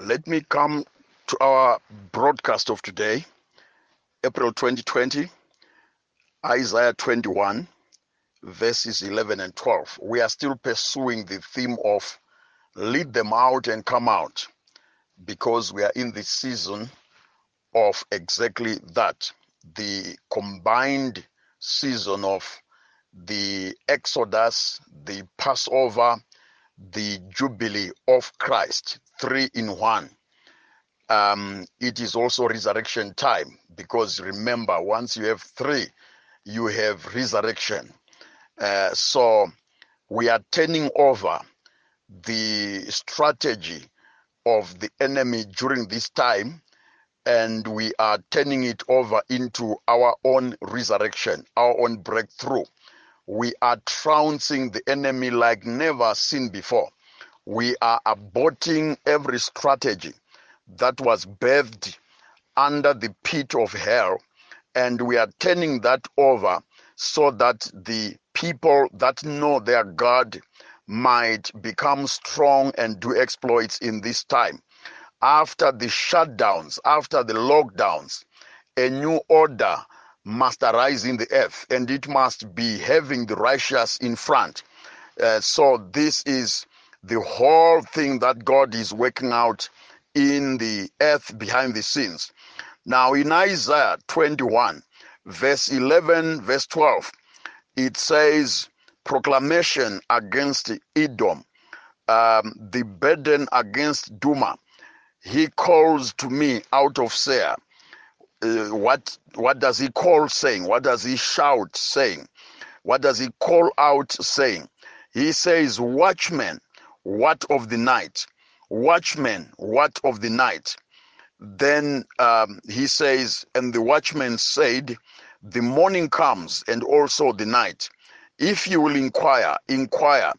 Let me come to our broadcast of today, April 2020, Isaiah 21, verses 11 and 12. We are still pursuing the theme of lead them out and come out because we are in the season of exactly that the combined season of the Exodus, the Passover, the Jubilee of Christ, three in one. Um, it is also resurrection time because remember, once you have three, you have resurrection. Uh, so we are turning over the strategy of the enemy during this time and we are turning it over into our own resurrection, our own breakthrough. We are trouncing the enemy like never seen before. We are aborting every strategy that was birthed under the pit of hell, and we are turning that over so that the people that know their God might become strong and do exploits in this time. After the shutdowns, after the lockdowns, a new order must arise in the earth and it must be having the righteous in front. Uh, so, this is the whole thing that God is working out in the earth behind the scenes. Now, in Isaiah 21, verse 11, verse 12, it says, Proclamation against Edom, um, the burden against Duma. He calls to me out of Seir uh, what what does he call saying? What does he shout saying? What does he call out saying? He says, Watchmen, what of the night? Watchmen, what of the night? Then um, he says, and the watchman said, The morning comes and also the night. If you will inquire, inquire,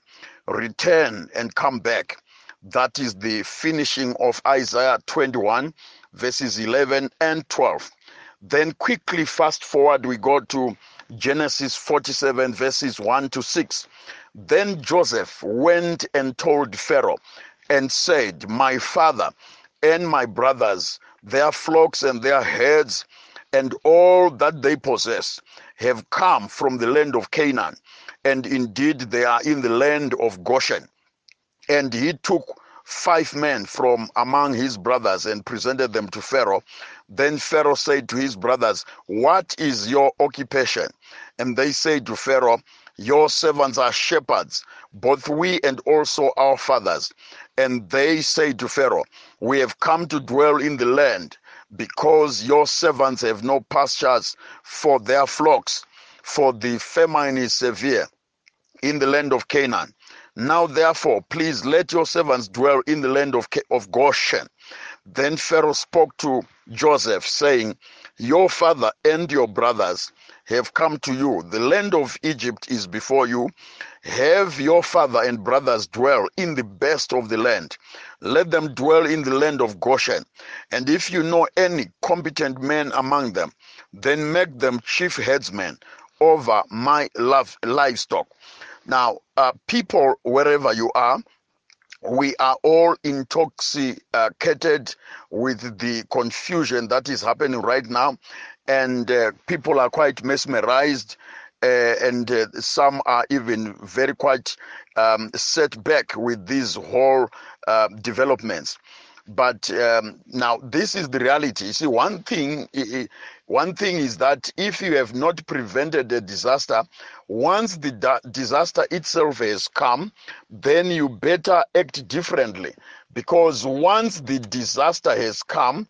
return and come back. That is the finishing of Isaiah 21 verses 11 and 12. Then quickly fast forward, we go to Genesis 47 verses 1 to 6. Then Joseph went and told Pharaoh and said, My father and my brothers, their flocks and their herds, and all that they possess have come from the land of Canaan, and indeed they are in the land of Goshen. And he took five men from among his brothers and presented them to Pharaoh. Then Pharaoh said to his brothers, What is your occupation? And they said to Pharaoh, Your servants are shepherds, both we and also our fathers. And they say to Pharaoh, We have come to dwell in the land because your servants have no pastures for their flocks, for the famine is severe in the land of Canaan. Now, therefore, please let your servants dwell in the land of, of Goshen. Then Pharaoh spoke to Joseph, saying, Your father and your brothers have come to you. The land of Egypt is before you. Have your father and brothers dwell in the best of the land. Let them dwell in the land of Goshen. And if you know any competent men among them, then make them chief headsmen over my love, livestock. Now, uh, people, wherever you are, we are all intoxicated with the confusion that is happening right now, and uh, people are quite mesmerized. Uh, and uh, some are even very quite um, set back with these whole uh, developments. But um, now this is the reality. See, one thing, one thing is that if you have not prevented a disaster, once the da- disaster itself has come, then you better act differently. Because once the disaster has come,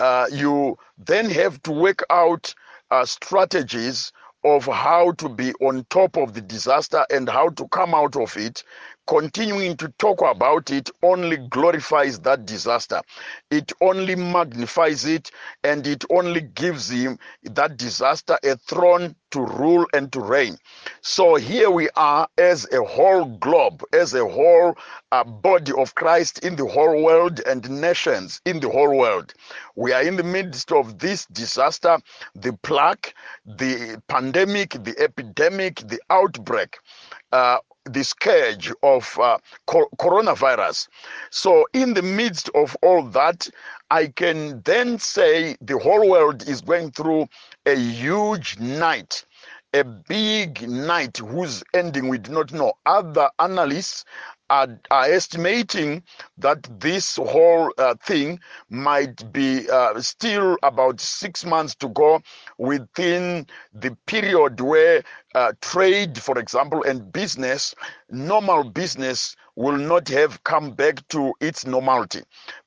uh, you then have to work out uh, strategies of how to be on top of the disaster and how to come out of it continuing to talk about it only glorifies that disaster. It only magnifies it and it only gives him that disaster a throne to rule and to reign. So here we are as a whole globe, as a whole uh, body of Christ in the whole world and nations in the whole world. We are in the midst of this disaster, the plague, the pandemic, the epidemic, the outbreak. Uh, the scourge of uh, coronavirus. So, in the midst of all that, I can then say the whole world is going through a huge night a big night whose ending we do not know. Other analysts are, are estimating that this whole uh, thing might be uh, still about six months to go within the period where uh, trade, for example, and business, normal business will not have come back to its normality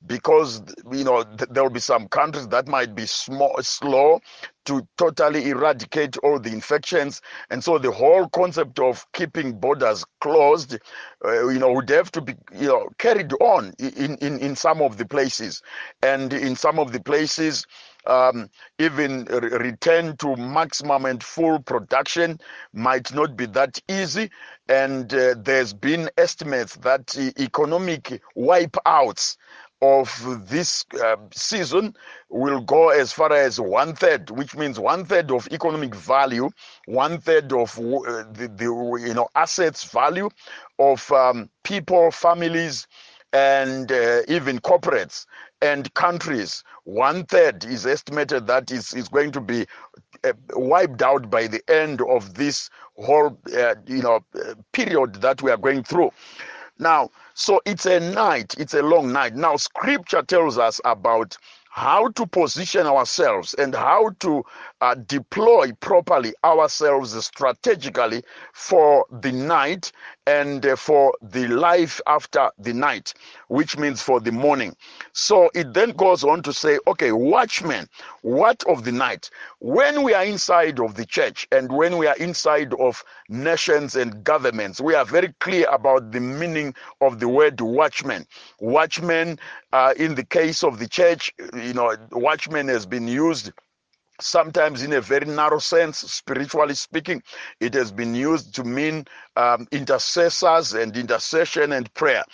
because you know th- there will be some countries that might be small, slow to totally eradicate all the infections. And so the whole concept of keeping borders closed uh, you know would have to be you know carried on in, in in some of the places. And in some of the places um, even return to maximum and full production might not be that easy. And uh, there's been estimates that economic wipeouts of this uh, season will go as far as one third, which means one third of economic value, one third of uh, the, the, you know assets value of um, people, families, and uh, even corporates and countries. One third is estimated that is, is going to be uh, wiped out by the end of this whole uh, you know uh, period that we are going through. Now, so it's a night, it's a long night. Now, scripture tells us about how to position ourselves and how to uh, deploy properly ourselves strategically for the night and uh, for the life after the night, which means for the morning. So it then goes on to say, okay, watchmen, what of the night? When we are inside of the church and when we are inside of nations and governments, we are very clear about the meaning of the word watchman. Watchman, uh, in the case of the church, you know, watchman has been used sometimes in a very narrow sense, spiritually speaking, it has been used to mean um, intercessors and intercession and prayer.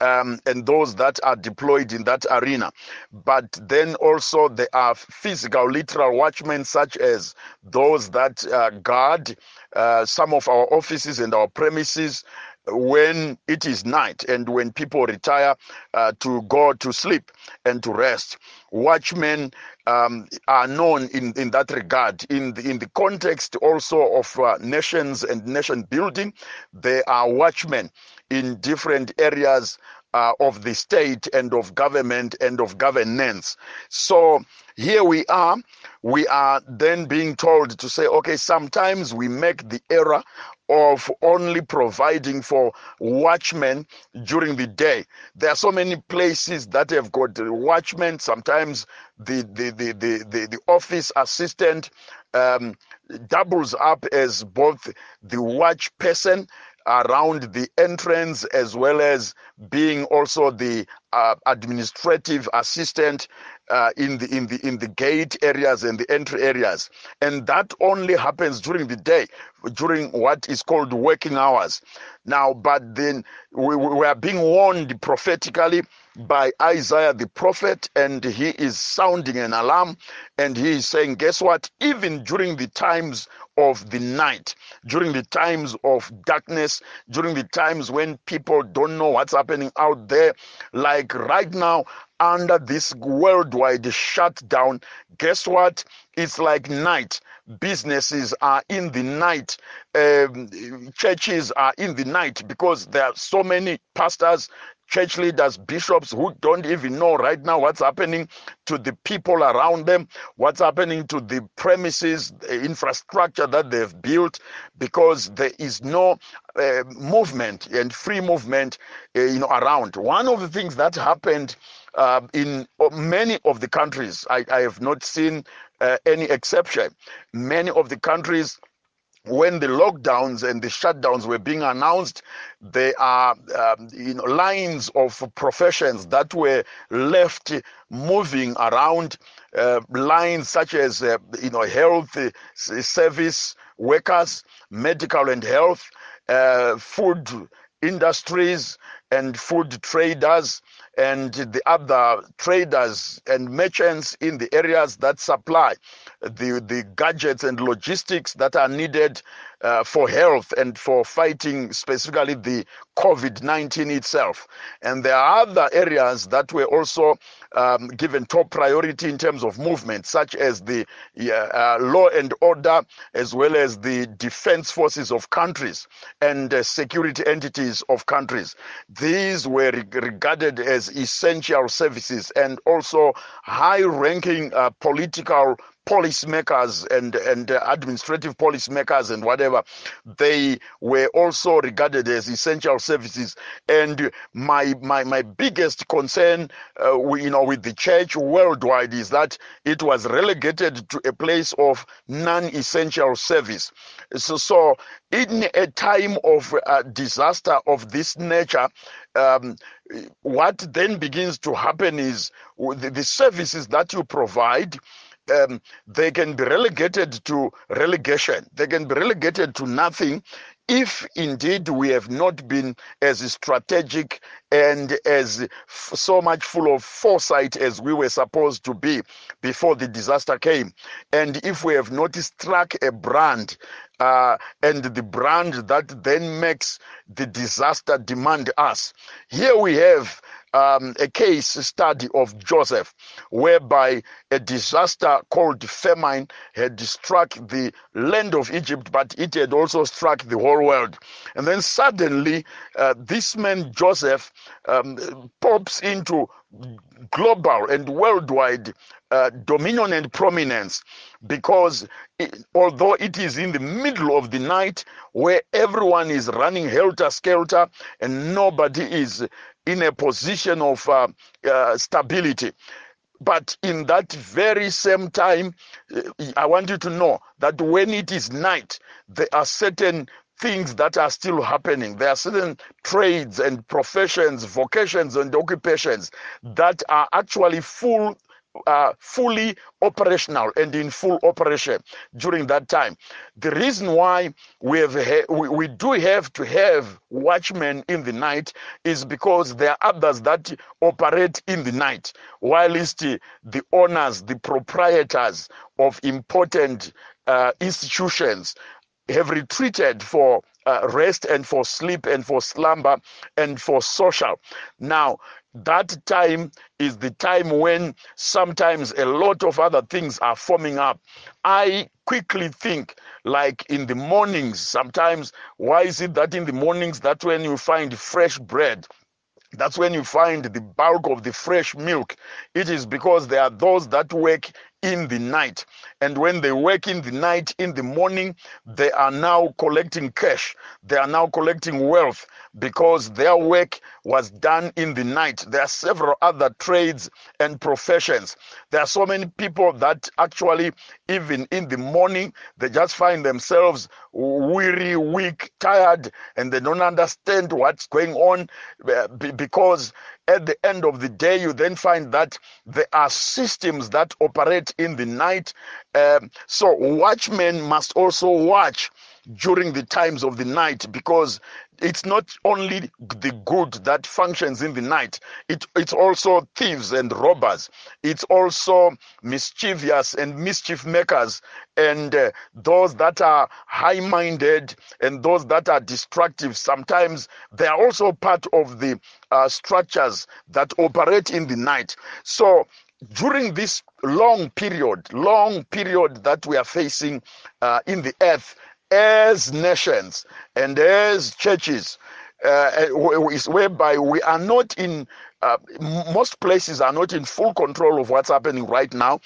Um, and those that are deployed in that arena. But then also there are physical, literal watchmen, such as those that uh, guard uh, some of our offices and our premises when it is night and when people retire uh, to go to sleep and to rest. Watchmen um, are known in, in that regard. In the, in the context also of uh, nations and nation building, there are watchmen in different areas uh, of the state and of government and of governance. So here we are. We are then being told to say, okay, sometimes we make the error of only providing for watchmen during the day. There are so many places that have got the watchmen. Sometimes the the the the, the, the office assistant um, doubles up as both the watch person around the entrance as well as being also the uh, administrative assistant uh, in the in the in the gate areas and the entry areas. And that only happens during the day during what is called working hours. Now but then we, we are being warned prophetically by Isaiah the prophet, and he is sounding an alarm and he is saying, Guess what? Even during the times of the night, during the times of darkness, during the times when people don't know what's happening out there, like right now, under this worldwide shutdown, guess what? It's like night. Businesses are in the night. Um, churches are in the night because there are so many pastors church leaders, bishops who don't even know right now what's happening to the people around them, what's happening to the premises, the infrastructure that they've built, because there is no uh, movement and free movement, uh, you know, around. One of the things that happened uh, in many of the countries, I, I have not seen uh, any exception. Many of the countries when the lockdowns and the shutdowns were being announced, there are um, you know, lines of professions that were left moving around. Uh, lines such as uh, you know health service workers, medical and health, uh, food industries and food traders, and the other traders and merchants in the areas that supply the, the gadgets and logistics that are needed uh, for health and for fighting specifically the COVID 19 itself. And there are other areas that were also um, given top priority in terms of movement, such as the uh, law and order, as well as the defense forces of countries and uh, security entities of countries. These were regarded as essential services and also high ranking uh, political policymakers and and uh, administrative policymakers and whatever they were also regarded as essential services. And my my my biggest concern uh, you know with the church worldwide is that it was relegated to a place of non-essential service. So so in a time of uh, disaster of this nature um, what then begins to happen is the, the services that you provide um, they can be relegated to relegation. They can be relegated to nothing if indeed we have not been as strategic and as so much full of foresight as we were supposed to be before the disaster came, and if we have not struck a brand, uh, and the brand that then makes the disaster demand us. Here we have um, a case study of Joseph, whereby a disaster called famine had struck the land of Egypt, but it had also struck the whole world. And then suddenly, uh, this man Joseph um, pops into global and worldwide uh, dominion and prominence because it, although it is in the middle of the night where everyone is running helter skelter and nobody is in a position of uh, uh, stability. But in that very same time, uh, I want you to know that when it is night, there are certain things that are still happening. There are certain trades and professions, vocations and occupations that are actually full uh, fully operational and in full operation during that time. The reason why we have we, we do have to have watchmen in the night is because there are others that operate in the night, whilst the owners, the proprietors of important uh, institutions have retreated for uh, rest and for sleep and for slumber and for social. Now, that time is the time when sometimes a lot of other things are forming up. I quickly think, like in the mornings, sometimes, why is it that in the mornings that's when you find fresh bread? That's when you find the bulk of the fresh milk. It is because there are those that work in the night. And when they work in the night, in the morning, they are now collecting cash. They are now collecting wealth because their work was done in the night. There are several other trades and professions. There are so many people that actually, even in the morning, they just find themselves weary, weak, tired, and they don't understand what's going on uh, because at the end of the day, you then find that there are systems that operate in the night. Um, so, watchmen must also watch during the times of the night because it's not only the good that functions in the night it, it's also thieves and robbers. It's also mischievous and mischief makers and uh, those that are high minded and those that are destructive. Sometimes they are also part of the uh, structures that operate in the night. So during this long period long period that we are facing uh, in the earth as nations and as churches, uh, whereby we are not in, uh, most places are not in full control of what's happening right now.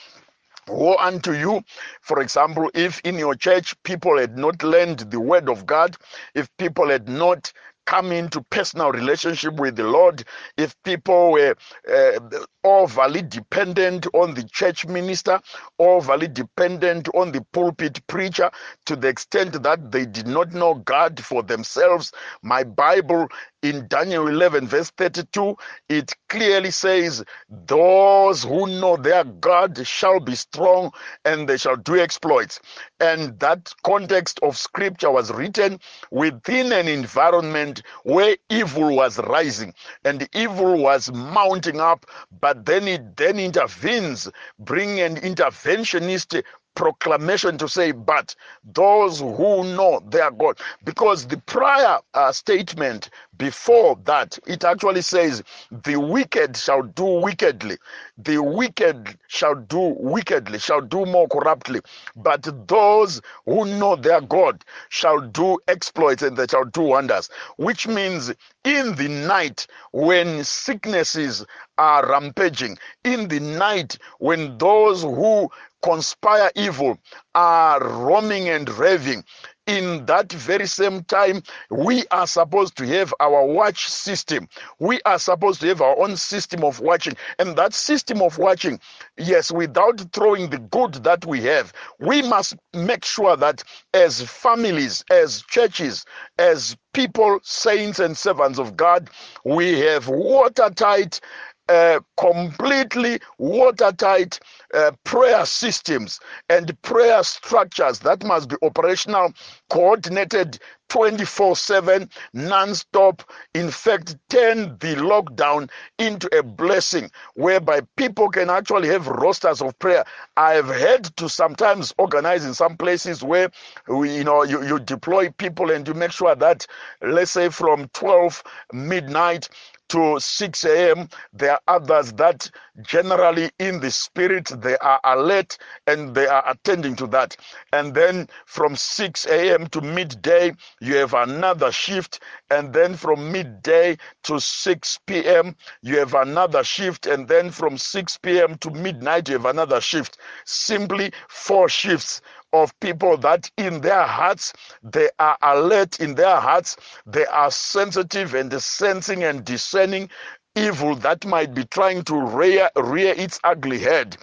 Woe unto you, for example, if in your church people had not learned the word of God, if people had not come into personal relationship with the Lord, if people were uh, overly dependent on the church minister, overly dependent on the pulpit preacher, to the extent that they did not know God for themselves, my Bible in Daniel 11, verse 32, it clearly says, Those who know their God shall be strong and they shall do exploits. And that context of scripture was written within an environment where evil was rising and evil was mounting up, but then it then intervenes, bring an interventionist proclamation to say, but those who know their God. Because the prior uh, statement before that, it actually says, the wicked shall do wickedly. The wicked shall do wickedly, shall do more corruptly. But those who know their God shall do exploits and they shall do wonders. Which means in the night when sicknesses are rampaging, in the night when those who conspire evil are roaming and raving in that very same time, we are supposed to have our watch system. We are supposed to have our own system of watching. And that system of watching, yes, without throwing the good that we have, we must make sure that as families, as churches, as people, saints, and servants of God, we have watertight uh, completely watertight uh, prayer systems and prayer structures that must be operational, coordinated 24 7, non stop. In fact, turn the lockdown into a blessing whereby people can actually have rosters of prayer. I've had to sometimes organize in some places where we, you know you, you deploy people and you make sure that, let's say, from 12 midnight to 6 a.m. There are others that generally in the spirit they are alert and they are attending to that. And then from 6 a.m. to midday, you have another shift. And then from midday to 6 p.m., you have another shift. And then from 6 p.m. to midnight, you have another shift. Simply four shifts of people that in their hearts they are alert, in their hearts they are sensitive and sensing and discerning evil that might be trying to rear, rear its ugly head.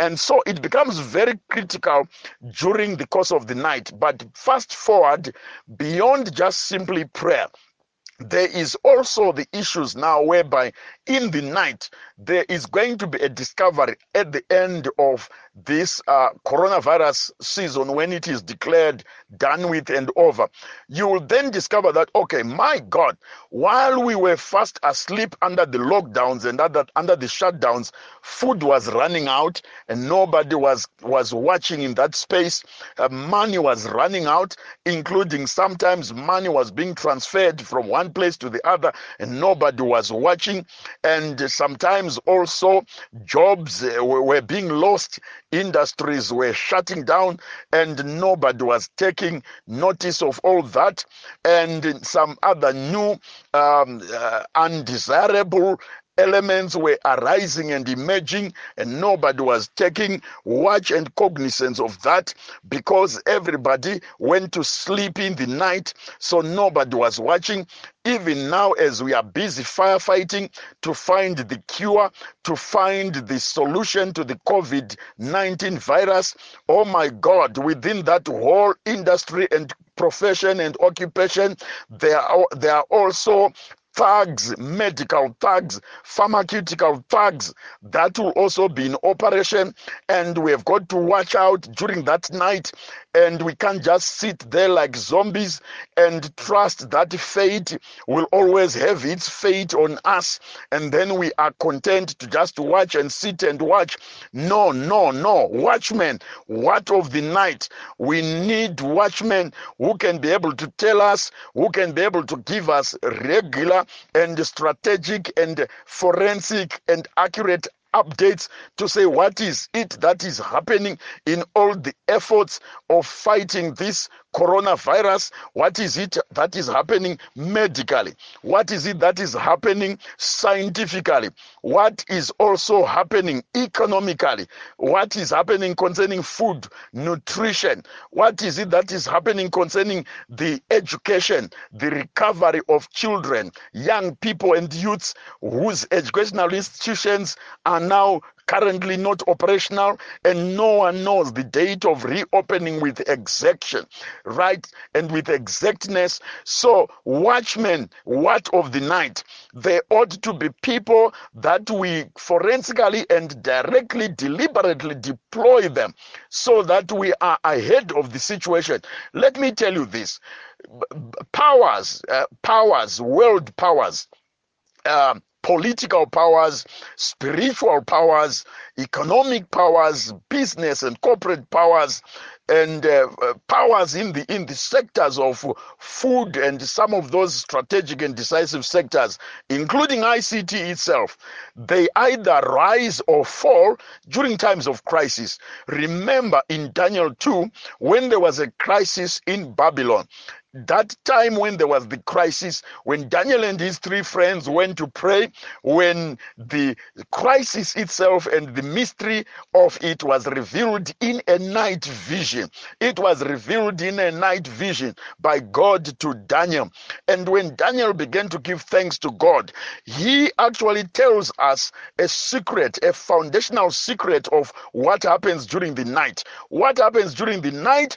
And so it becomes very critical during the course of the night. But fast forward beyond just simply prayer there is also the issues now whereby in the night there is going to be a discovery at the end of this uh, coronavirus season when it is declared done with and over. You will then discover that okay my god while we were fast asleep under the lockdowns and under, under the shutdowns food was running out and nobody was was watching in that space. Uh, money was running out including sometimes money was being transferred from one place to the other and nobody was watching. And sometimes also jobs uh, were being lost industries were shutting down and nobody was taking notice of all that. And some other new um, uh, undesirable elements were arising and emerging, and nobody was taking watch and cognizance of that because everybody went to sleep in the night, so nobody was watching. Even now, as we are busy firefighting to find the cure, to find the solution to the COVID 19 virus, oh my God, within that whole industry and profession and occupation, there are, there are also thugs, medical thugs, pharmaceutical thugs that will also be in operation. And we have got to watch out during that night. And we can't just sit there like zombies and trust that fate will always have its fate on us. And then we are content to just watch and sit and watch. No, no, no. Watchmen, what of the night? We need watchmen who can be able to tell us, who can be able to give us regular and strategic and forensic and accurate updates to say what is it that is happening in all the efforts of fighting this coronavirus what is it that is happening medically? What is it that is happening scientifically? What is also happening economically? What is happening concerning food nutrition? What is it that is happening concerning the education the recovery of children young people and youths whose educational institutions are now currently not operational, and no one knows the date of reopening with exaction, right? And with exactness. So, watchmen, what of the night? They ought to be people that we forensically and directly, deliberately deploy them so that we are ahead of the situation. Let me tell you this powers, uh, powers, world powers. Uh, political powers, spiritual powers, economic powers, business and corporate powers, and uh, uh, powers in the in the sectors of food and some of those strategic and decisive sectors including ICT itself. They either rise or fall during times of crisis. Remember in Daniel 2 when there was a crisis in Babylon that time when there was the crisis, when Daniel and his three friends went to pray, when the crisis itself and the mystery of it was revealed in a night vision. It was revealed in a night vision by God to Daniel. And when Daniel began to give thanks to God, he actually tells us a secret, a foundational secret of what happens during the night. What happens during the night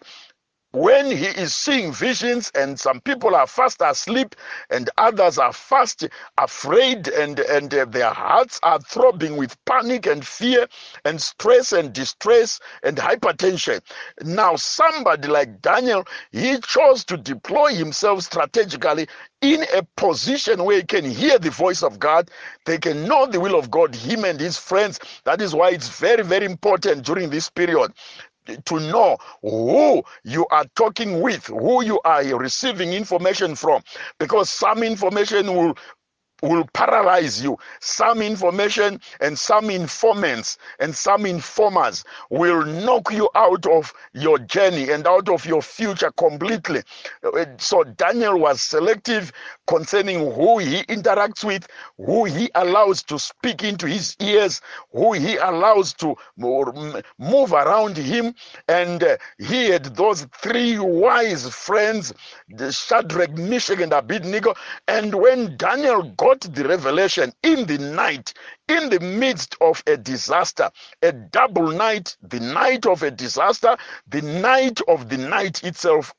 when he is seeing visions and some people are fast asleep and others are fast afraid and and uh, their hearts are throbbing with panic and fear and stress and distress and hypertension. Now somebody like daniel he chose to deploy himself strategically in a position where he can hear the voice of God, they can know the will of God, him and his friends. That is why it's very, very important during this period to know who you are talking with, who you are receiving information from, because some information will will paralyze you. Some information and some informants and some informers will knock you out of your journey and out of your future completely. So Daniel was selective concerning who he interacts with, who he allows to speak into his ears, who he allows to move around him. And uh, he had those three wise friends, Shadrach, Meshach, and Abednego. And when Daniel got got the revelation in the night, in the midst of a disaster, a double night, the night of a disaster, the night of the night itself,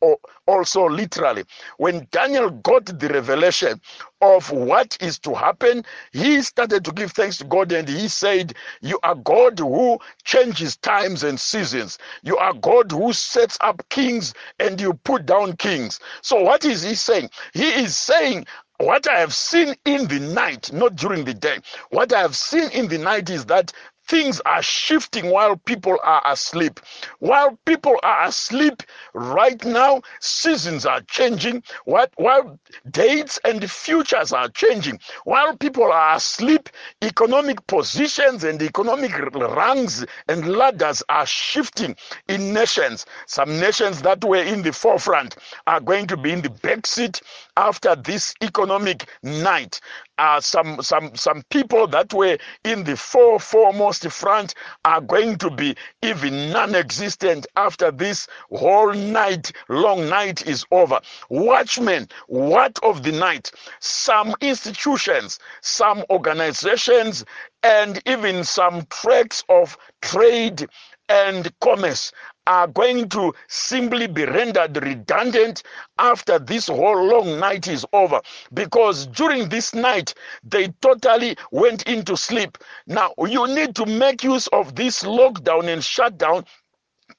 also literally. When Daniel got the revelation of what is to happen, he started to give thanks to God and he said, You are God who changes times and seasons. You are God who sets up kings and you put down kings. So, what is he saying? He is saying, what I have seen in the night, not during the day, what I have seen in the night is that things are shifting while people are asleep. While people are asleep right now, seasons are changing. What while dates and futures are changing. While people are asleep, economic positions and economic ranks and ladders are shifting in nations. Some nations that were in the forefront are going to be in the backseat after this economic night uh, some some some people that were in the four foremost front are going to be even non-existent after this whole night long night is over. Watchmen what of the night? Some institutions some organizations and even some tracks of trade and commerce are going to simply be rendered redundant after this whole long night is over because during this night they totally went into sleep. Now you need to make use of this lockdown and shutdown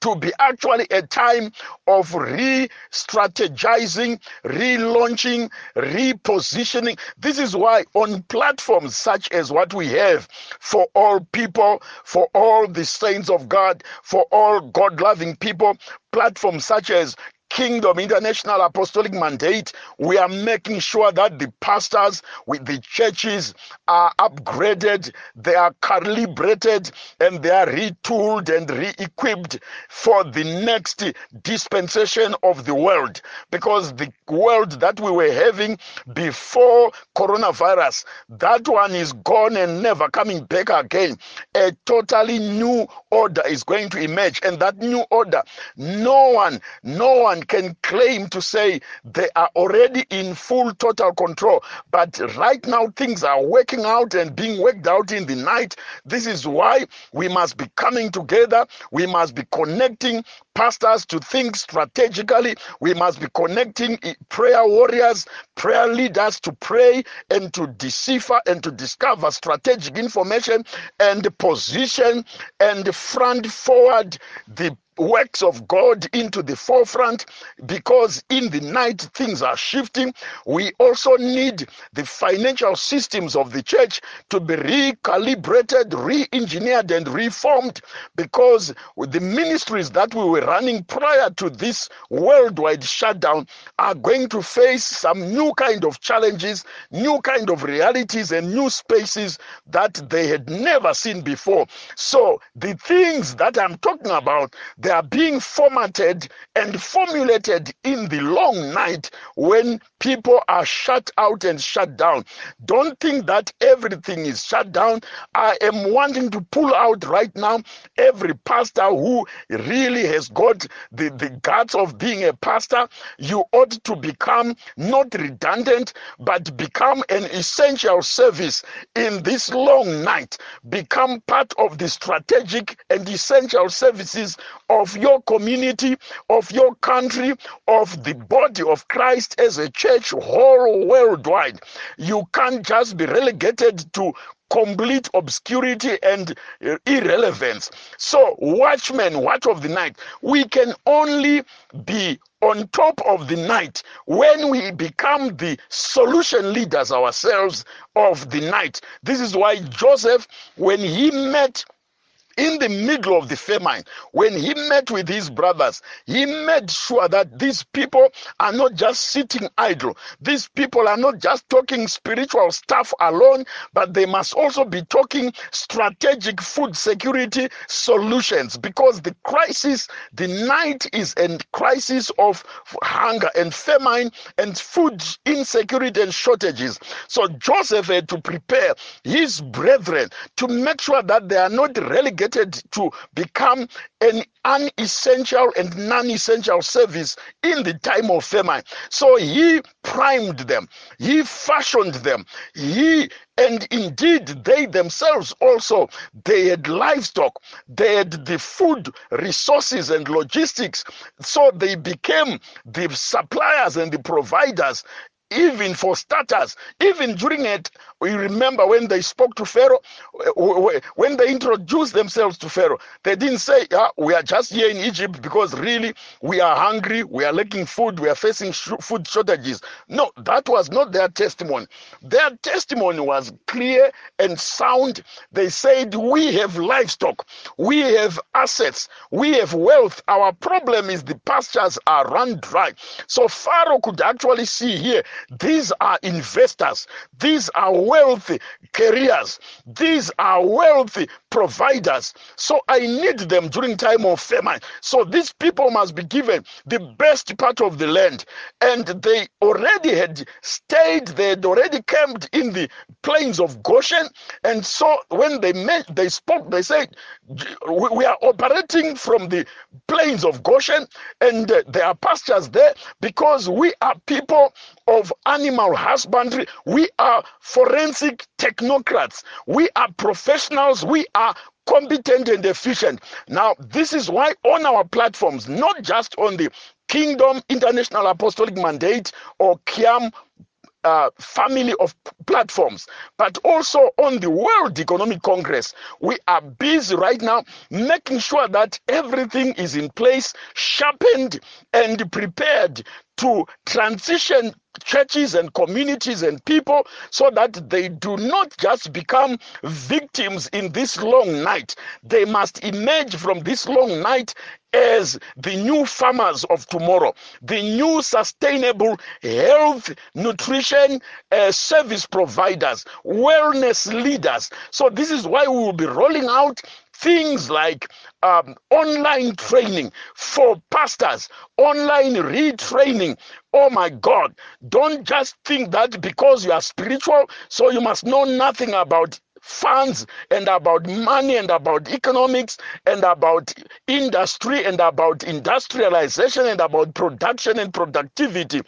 to be actually a time of re strategizing, relaunching, repositioning. This is why, on platforms such as what we have for all people, for all the saints of God, for all God loving people, platforms such as Kingdom International Apostolic Mandate, we are making sure that the pastors with the churches are upgraded, they are calibrated, and they are retooled and re equipped for the next dispensation of the world. Because the world that we were having before coronavirus, that one is gone and never coming back again. A totally new order is going to emerge, and that new order, no one, no one can claim to say they are already in full total control. But right now, things are working out and being worked out in the night. This is why we must be coming together. We must be connecting pastors to think strategically. We must be connecting prayer warriors, prayer leaders to pray and to decipher and to discover strategic information and position and front forward the works of God into the forefront because in the night things are shifting. We also need the financial systems of the church to be recalibrated, re engineered, and reformed because the ministries that we were running prior to this worldwide shutdown are going to face some new kind of challenges, new kind of realities, and new spaces that they had never seen before. So the things that I'm talking about, are being formatted and formulated in the long night when people are shut out and shut down. Don't think that everything is shut down. I am wanting to pull out right now every pastor who really has got the, the guts of being a pastor. You ought to become not redundant, but become an essential service in this long night. Become part of the strategic and essential services of your community, of your country, of the body of Christ as a church whole worldwide. You can't just be relegated to complete obscurity and uh, irrelevance. So, watchmen, watch of the night, we can only be on top of the night when we become the solution leaders ourselves of the night. This is why Joseph, when he met in the middle of the famine, when he met with his brothers, he made sure that these people are not just sitting idle. These people are not just talking spiritual stuff alone, but they must also be talking strategic food security solutions because the crisis, the night is a crisis of hunger and famine and food insecurity and shortages. So Joseph had to prepare his brethren to make sure that they are not relegated to become an unessential and non-essential service in the time of famine. So he primed them, he fashioned them, he and indeed they themselves also they had livestock, they had the food resources and logistics, so they became the suppliers and the providers even for starters, even during it, we remember when they spoke to Pharaoh, uh, when they introduced themselves to Pharaoh, they didn't say, yeah, We are just here in Egypt because really we are hungry, we are lacking food, we are facing sh- food shortages. No, that was not their testimony. Their testimony was clear and sound. They said, We have livestock, we have assets, we have wealth. Our problem is the pastures are run dry. So Pharaoh could actually see here these are investors, these are wealthy careers, these are wealthy providers. So I need them during time of famine. So these people must be given the best part of the land. And they already had stayed, they had already camped in the plains of Goshen. And so when they met, they spoke, they said, We are operating from the plains of Goshen, and uh, there are pastures there because we are people of animal husbandry. We are forensic technocrats. We are professionals. We are competent and efficient. Now, this is why on our platforms, not just on the Kingdom International Apostolic Mandate or KIAM uh, family of platforms, but also on the World Economic Congress. We are busy right now making sure that everything is in place, sharpened, and prepared to transition churches and communities and people so that they do not just become victims in this long night. They must emerge from this long night as the new farmers of tomorrow, the new sustainable health, nutrition uh, service providers, wellness leaders. So, this is why we will be rolling out things like um, online training for pastors, online retraining. Oh my God, don't just think that because you are spiritual, so you must know nothing about funds and about money and about economics and about industry and about industrialization and about production and productivity.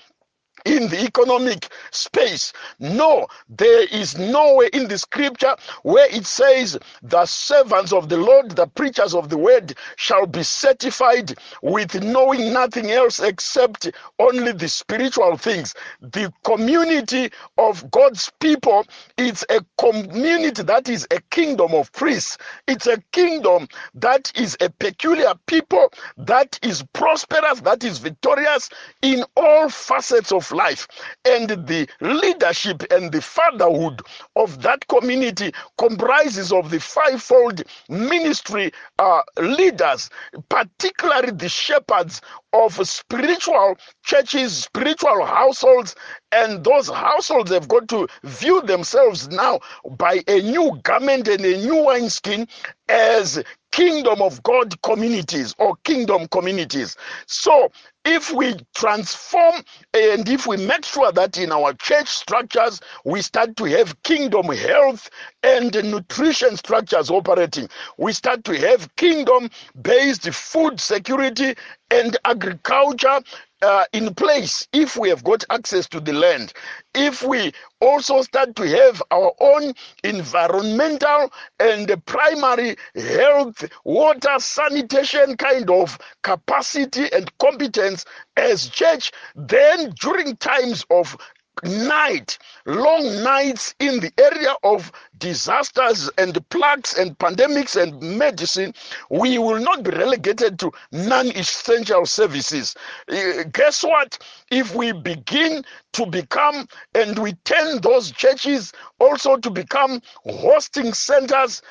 In the economic space. No, there is nowhere in the scripture where it says the servants of the Lord, the preachers of the word, shall be certified with knowing nothing else except only the spiritual things. The community of God's people is a community that is a kingdom of priests. It's a kingdom that is a peculiar people that is prosperous, that is victorious in all facets of life. And the leadership and the fatherhood of that community comprises of the fivefold ministry uh, leaders, particularly the shepherds of spiritual churches, spiritual households, and those households have got to view themselves now by a new garment and a new wineskin as kingdom of God communities or kingdom communities. So, if we transform and if we make sure that in our church structures we start to have kingdom health and nutrition structures operating, we start to have kingdom based food security and agriculture uh, in place if we have got access to the land. If we also start to have our own environmental and primary health, water, sanitation kind of capacity and competence as church, then during times of night, long nights in the area of disasters and plagues and pandemics and medicine, we will not be relegated to non essential services. Uh, guess what? If we begin to become and we turn those churches also to become hosting centers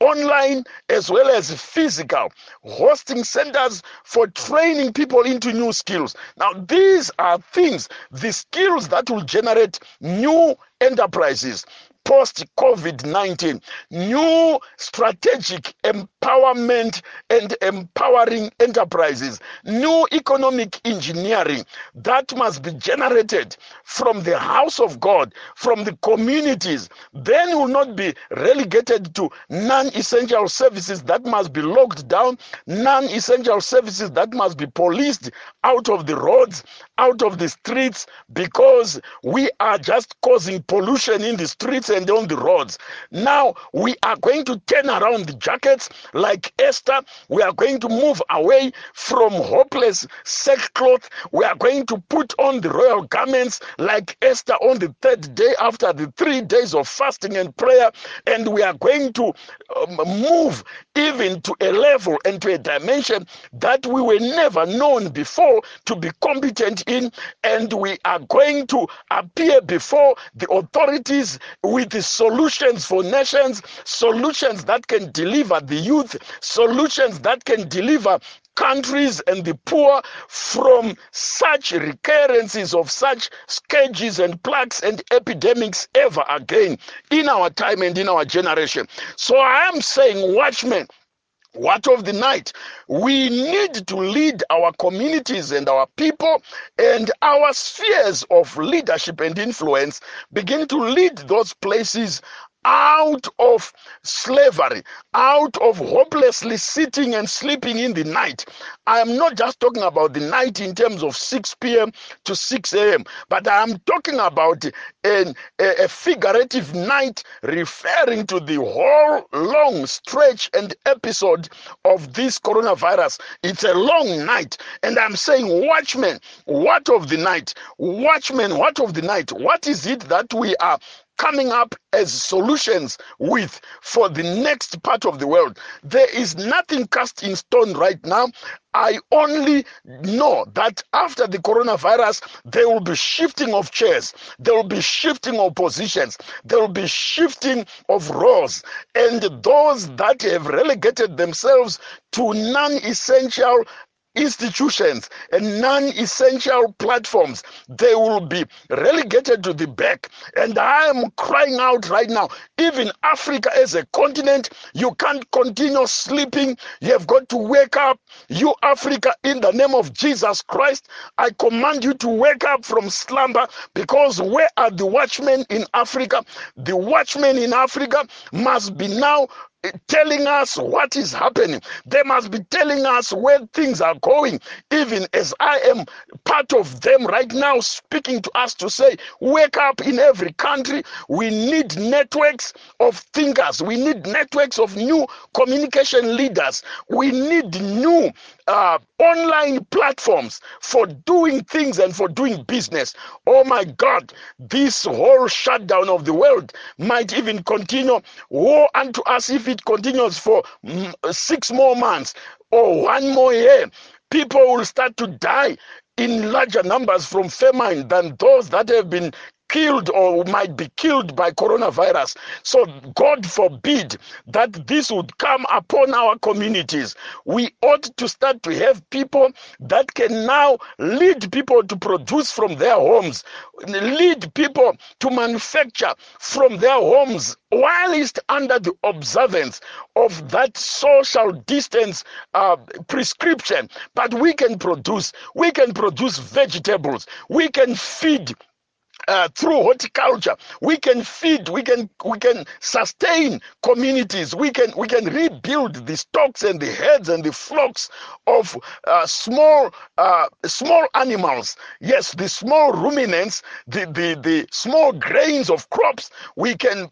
online as well as physical, hosting centers for training people into new skills. Now, these are things, the skills that will generate new enterprises, post COVID 19, new strategic empowerment and empowering enterprises, new economic engineering that must be generated from the house of God, from the communities, then will not be relegated to non essential services that must be locked down, non essential services that must be policed out of the roads, out of the streets, because we are just causing pollution in the streets and on the roads. Now we are going to turn around the jackets like Esther. We are going to move away from hopeless sackcloth. We are going to put on the royal garments like Esther on the third day after the three days of fasting and prayer. And we are going to um, move even to a level and to a dimension that we were never known before to be competent in. And we are going to appear before the authorities with the solutions for nations, solutions that can deliver the youth, solutions that can deliver countries and the poor from such recurrences of such scourges and plagues and epidemics ever again in our time and in our generation. So I am saying, watchmen, what of the night? We need to lead our communities and our people and our spheres of leadership and influence, begin to lead those places out of slavery, out of hopelessly sitting and sleeping in the night. I am not just talking about the night in terms of 6 p.m. to 6 a.m., but I am talking about an, a, a figurative night referring to the whole long stretch and episode of this coronavirus. It's a long night. And I'm saying, watchmen, what of the night? Watchmen, what of the night? What is it that we are coming up as solutions with for the next part of the world. There is nothing cast in stone right now. I only know that after the coronavirus, there will be shifting of chairs, there will be shifting of positions, there will be shifting of roles, and those that have relegated themselves to non essential institutions and non-essential platforms they will be relegated to the back. And i am crying out right now even africa as a continent you can't continue sleeping. You have got to wake up. You africa in the name of jesus christ i command you to wake up from slumber because where are the watchmen in africa? The watchmen in africa must be now telling us what is happening. They must be telling us where things are going, even as I am part of them right now, speaking to us to say, Wake up in every country. We need networks of thinkers, we need networks of new communication leaders, we need new uh, online platforms for doing things and for doing business. Oh my God, this whole shutdown of the world might even continue. Woe unto us if it continues for mm, six more months or one more year. People will start to die in larger numbers from famine than those that have been killed or might be killed by coronavirus. So, God forbid that this would come upon our communities. We ought to start to have people that can now lead people to produce from their homes, lead people to manufacture from their homes whilst under the observance of that social distance uh, prescription. But we can produce, we can produce vegetables, we can feed uh, through horticulture we can feed we can we can sustain communities. We can we can rebuild the stocks and the heads and the flocks of uh, small uh, small animals. Yes the small ruminants the, the the small grains of crops we can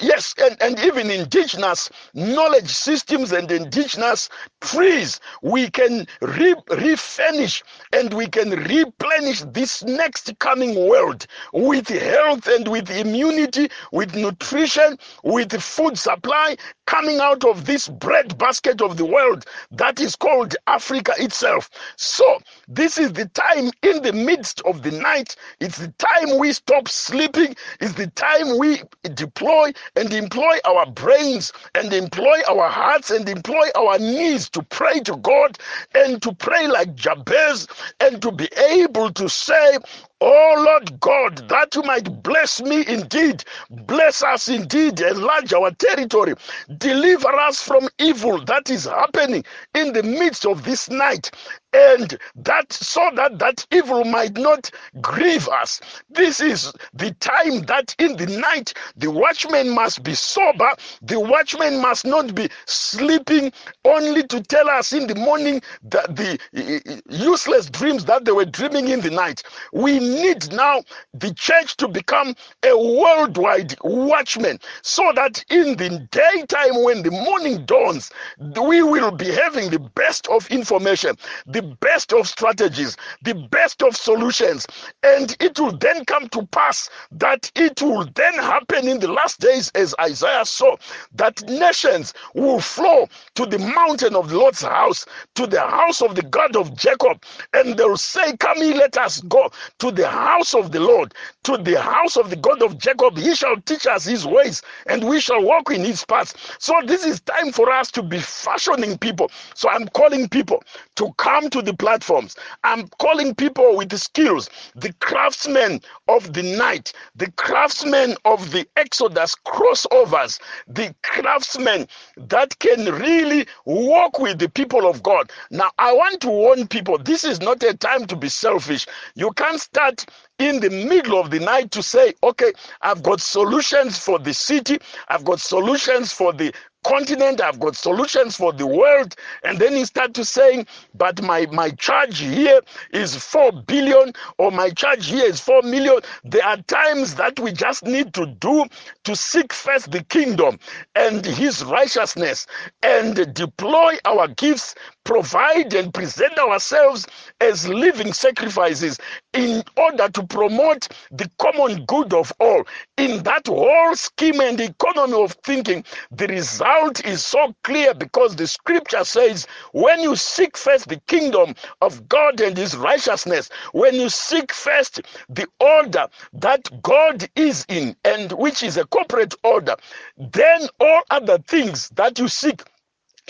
Yes, and, and even indigenous knowledge systems and indigenous trees, we can re- refurnish and we can replenish this next coming world with health and with immunity, with nutrition, with food supply coming out of this bread basket of the world that is called Africa itself. So, this is the time in the midst of the night. It's the time we stop sleeping. It's the time we deploy and employ our brains and employ our hearts and employ our knees to pray to God and to pray like Jabez and to be able to say, Oh Lord God, that you might bless me indeed, bless us indeed, enlarge our territory, deliver us from evil that is happening in the midst of this night, and that so that that evil might not grieve us. This is the time that in the night the watchman must be sober, the watchman must not be sleeping only to tell us in the morning that the useless dreams that they were dreaming in the night. We need now the church to become a worldwide watchman so that in the daytime when the morning dawns, we will be having the best of information, the best of strategies, the best of solutions. And it will then come to pass that it will then happen in the last days, as Isaiah saw, that nations will flow to the mountain of the Lord's house, to the house of the God of Jacob, and they'll say, Come ye, let us go to the house of the Lord, to the house of the God of Jacob. He shall teach us his ways, and we shall walk in his paths. So, this is time for us to be fashioning people. So, I'm calling people to come to the platforms. I'm calling people with the skills, the craftsmen of the night, the craftsmen of the Exodus crossovers, the craftsmen that can really work with the people of God. Now, I want to warn people this is not a time to be selfish. You can't start in the middle of the night to say, okay, I've got solutions for the city, I've got solutions for the continent i've got solutions for the world and then he start to saying but my my charge here is 4 billion or my charge here is 4 million there are times that we just need to do to seek first the kingdom and his righteousness and deploy our gifts provide and present ourselves as living sacrifices in order to promote the common good of all. In that whole scheme and economy of thinking, the result is so clear because the scripture says, when you seek first the kingdom of God and his righteousness, when you seek first the order that God is in, and which is a corporate order, then all other things that you seek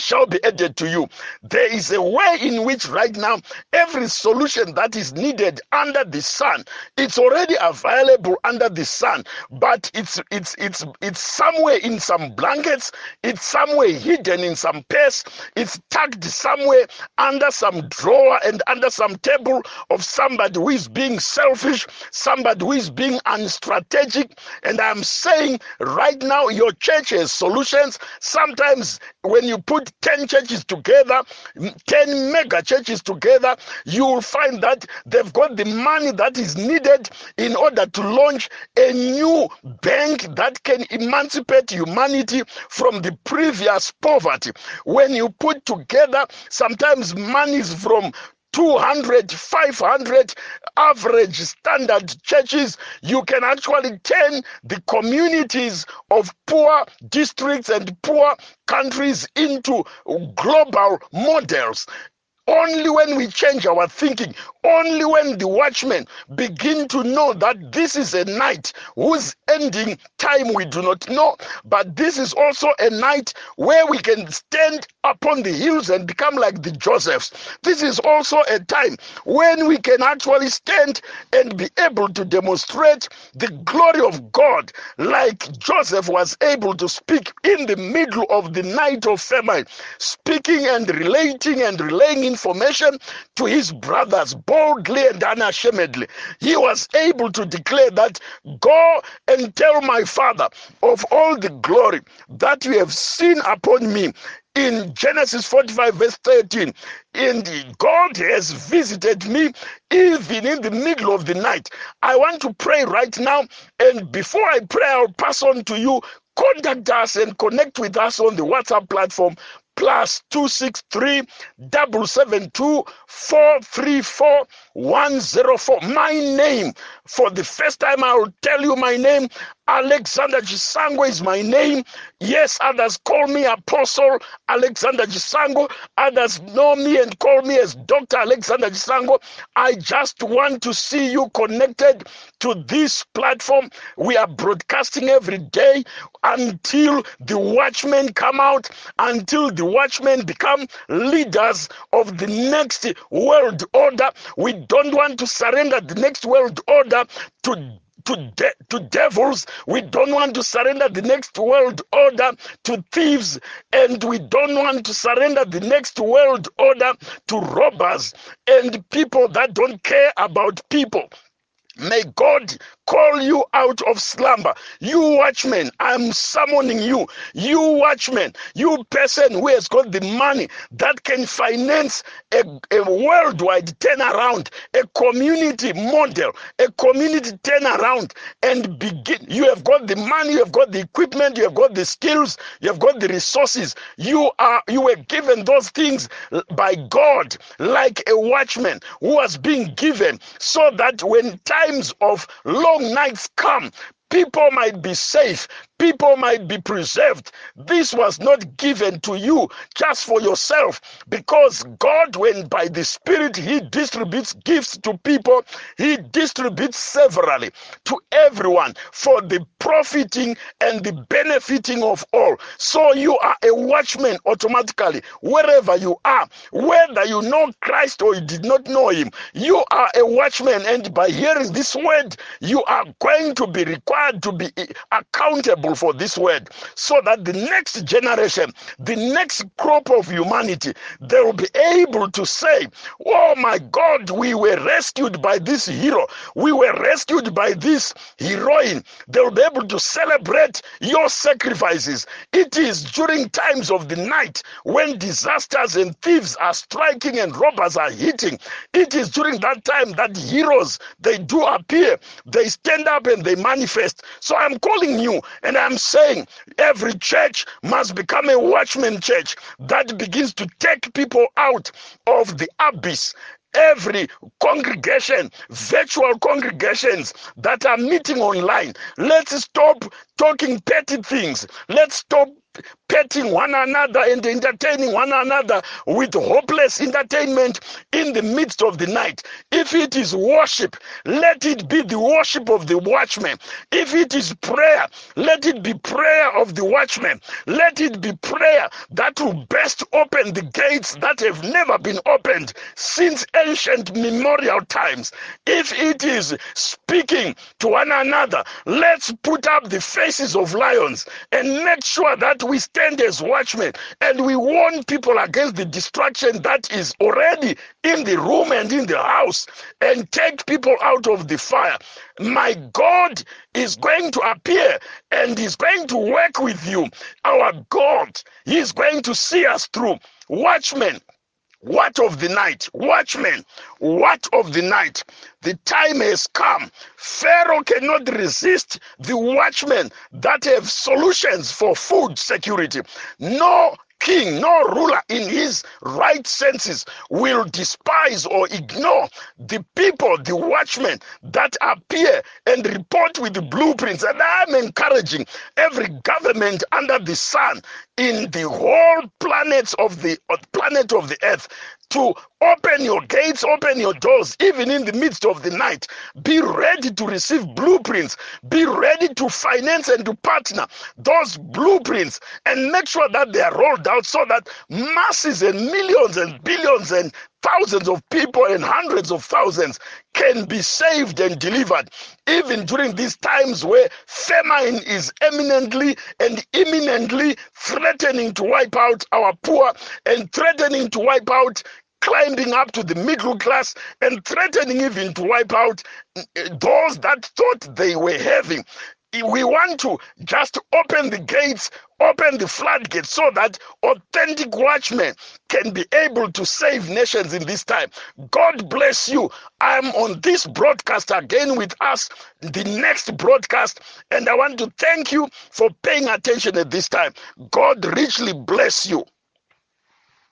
shall be added to you. There is a way in which right now every solution that is needed under the sun, it's already available under the sun, but it's it's it's it's somewhere in some blankets, it's somewhere hidden in some purse, it's tucked somewhere under some drawer and under some table of somebody who is being selfish, somebody who is being unstrategic. And I'm saying right now your church has solutions. Sometimes when you put 10 churches together, 10 mega churches together, you will find that they've got the money that is needed in order to launch a new bank that can emancipate humanity from the previous poverty. When you put together sometimes monies from 200, 500 average standard churches, you can actually turn the communities of poor districts and poor countries into global models. Only when we change our thinking, only when the watchmen begin to know that this is a night whose ending time we do not know, but this is also a night where we can stand upon the hills and become like the Josephs. This is also a time when we can actually stand and be able to demonstrate the glory of God, like Joseph was able to speak in the middle of the night of famine, speaking and relating and relaying information to his brothers boldly and unashamedly. He was able to declare that go and tell my father of all the glory that you have seen upon me in Genesis 45, verse 13. Indeed, God has visited me even in the middle of the night. I want to pray right now, and before I pray, I'll pass on to you. Contact us and connect with us on the WhatsApp platform plus 263 772 434 104. My name, for the first time, I will tell you my name. Alexander Chisango is my name. Yes, others call me Apostle Alexander Chisango. Others know me and call me as Dr. Alexander Chisango. I just want to see you connected to this platform. We are broadcasting every day until the watchmen come out, until the watchmen become leaders of the next world order. We don't want to surrender the next world order to to, de- to devils. We don't want to surrender the next world order to thieves. And we don't want to surrender the next world order to robbers and people that don't care about people. May God call you out of slumber. You watchmen, I'm summoning you. You watchmen, you person who has got the money that can finance a, a worldwide turnaround, a community model, a community turnaround, and begin. You have got the money, you have got the equipment, you have got the skills, you have got the resources. You are you were given those things by God, like a watchman who was being given, so that when times of long long nights come, people might be safe, people might be preserved. This was not given to you just for yourself because God, when by the Spirit He distributes gifts to people, He distributes severally to everyone for the profiting and the benefiting of all. So you are a watchman automatically, wherever you are, whether you know Christ or you did not know Him, you are a watchman. And by hearing this word, you are going to be required to be accountable for this word so that the next generation, the next crop of humanity, they will be able to say, Oh my God, we were rescued by this hero, we were rescued by this heroine. They will be able to celebrate your sacrifices. It is during times of the night when disasters and thieves are striking and robbers are hitting. It is during that time that heroes they do appear, they stand up and they manifest. So I'm calling you and I'm saying every church must become a watchman church that begins to take people out of the abyss every congregation, virtual congregations that are meeting online. Let's stop talking petty things. Let's stop petting one another and entertaining one another with hopeless entertainment in the midst of the night. If it is worship, let it be the worship of the watchman. If it is prayer, let it be prayer of the watchman. Let it be prayer that will best open the gates that have never been opened since ancient memorial times. If it is speaking to one another, let's put up the faces of lions and make sure that we stand as watchmen and we warn people against the destruction that is already in the room and in the house and take people out of the fire. My God is going to appear and is going to work with you. Our God, is going to see us through. Watchmen, what of the night? Watchmen, what of the night? The time has come. Pharaoh cannot resist the watchmen that have solutions for food security. No king, no ruler in his right senses will despise or ignore the people, the watchmen that appear and report with the blueprints. And I'm encouraging every government under the sun in the whole planet of the planet of the earth to open your gates, open your doors, even in the midst of the night. Be ready to receive blueprints. Be ready to finance and to partner those blueprints and make sure that they are rolled out so that masses and millions and billions and thousands of people and hundreds of thousands can be saved and delivered even during these times where famine is eminently and imminently threatening to wipe out our poor and threatening to wipe out climbing up to the middle class and threatening even to wipe out eh, those that thought they were having. We want to just open the gates, open the floodgates so that authentic watchmen can be able to save nations in this time. God bless you. I'm on this broadcast again with us, the next broadcast, and I want to thank you for paying attention at this time. God richly bless you.